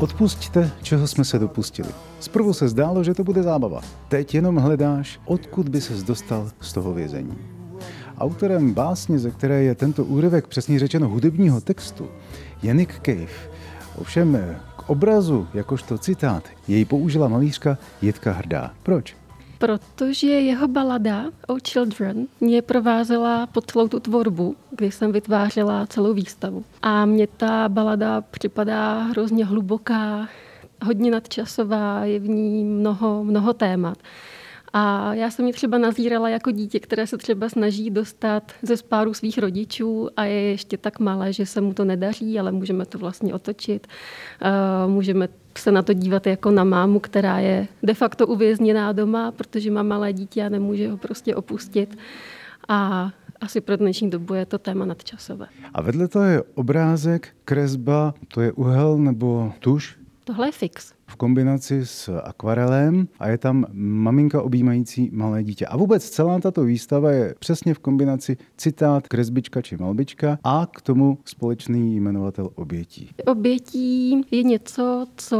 Odpusťte, čeho jsme se dopustili. Zprvu se zdálo, že to bude zábava. Teď jenom hledáš, odkud by ses dostal z toho vězení. Autorem básně, ze které je tento úryvek přesně řečeno hudebního textu, je Nick Cave. Ovšem k obrazu, jakožto citát, jej použila malířka Jitka Hrdá. Proč? Protože jeho balada O Children mě provázela po celou tu tvorbu, kdy jsem vytvářela celou výstavu. A mně ta balada připadá hrozně hluboká, hodně nadčasová, je v ní mnoho, mnoho témat. A já jsem ji třeba nazírala jako dítě, které se třeba snaží dostat ze spáru svých rodičů a je ještě tak malé, že se mu to nedaří, ale můžeme to vlastně otočit. Můžeme se na to dívat jako na mámu, která je de facto uvězněná doma, protože má malé dítě a nemůže ho prostě opustit. A asi pro dnešní dobu je to téma nadčasové. A vedle toho je obrázek, kresba, to je uhel nebo tuš? Tohle je fix. V kombinaci s akvarelem a je tam maminka objímající malé dítě. A vůbec celá tato výstava je přesně v kombinaci citát, kresbička či malbička a k tomu společný jmenovatel obětí. Obětí je něco, co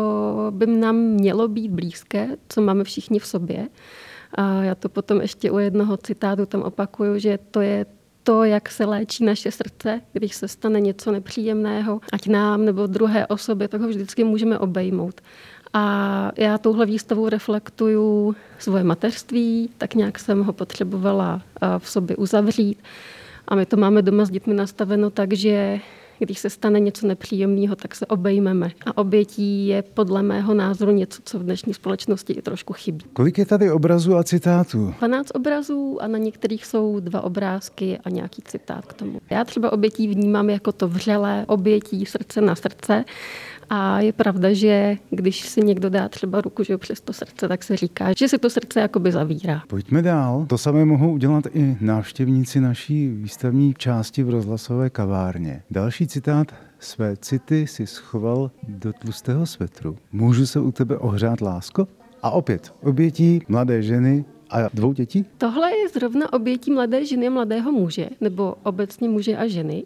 by nám mělo být blízké, co máme všichni v sobě. A já to potom ještě u jednoho citátu tam opakuju, že to je to, jak se léčí naše srdce, když se stane něco nepříjemného, ať nám nebo druhé osobě, tak ho vždycky můžeme obejmout. A já touhle výstavu reflektuju svoje mateřství, tak nějak jsem ho potřebovala v sobě uzavřít. A my to máme doma s dětmi nastaveno tak, že když se stane něco nepříjemného, tak se obejmeme. A obětí je podle mého názoru něco, co v dnešní společnosti i trošku chybí. Kolik je tady obrazů a citátů? 12 obrazů a na některých jsou dva obrázky a nějaký citát k tomu. Já třeba obětí vnímám jako to vřelé obětí srdce na srdce a je pravda, že když si někdo dá třeba ruku že přes to srdce, tak se říká, že se to srdce jakoby zavírá. Pojďme dál. To samé mohou udělat i návštěvníci naší výstavní části v rozhlasové kavárně. Další citát své city si schoval do tlustého svetru. Můžu se u tebe ohřát, lásko? A opět, obětí mladé ženy a dvou dětí? Tohle je zrovna obětí mladé ženy a mladého muže, nebo obecně muže a ženy.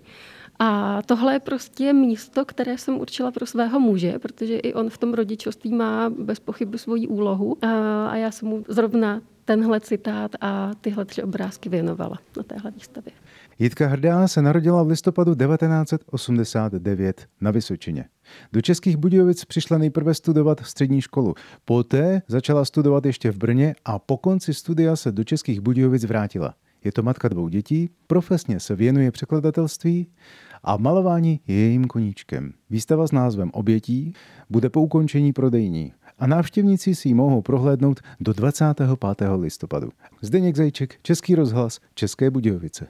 A tohle je prostě místo, které jsem určila pro svého muže, protože i on v tom rodičovství má bez pochyby svoji úlohu. A já jsem mu zrovna tenhle citát a tyhle tři obrázky věnovala na téhle výstavě. Jitka Hrdá se narodila v listopadu 1989 na Vysočině. Do Českých Budějovic přišla nejprve studovat střední školu. Poté začala studovat ještě v Brně a po konci studia se do Českých Budějovic vrátila. Je to matka dvou dětí, profesně se věnuje překladatelství a malování je jejím koníčkem. Výstava s názvem Obětí bude po ukončení prodejní a návštěvníci si ji mohou prohlédnout do 25. listopadu. Zdeněk Zajček, Český rozhlas, České Budějovice.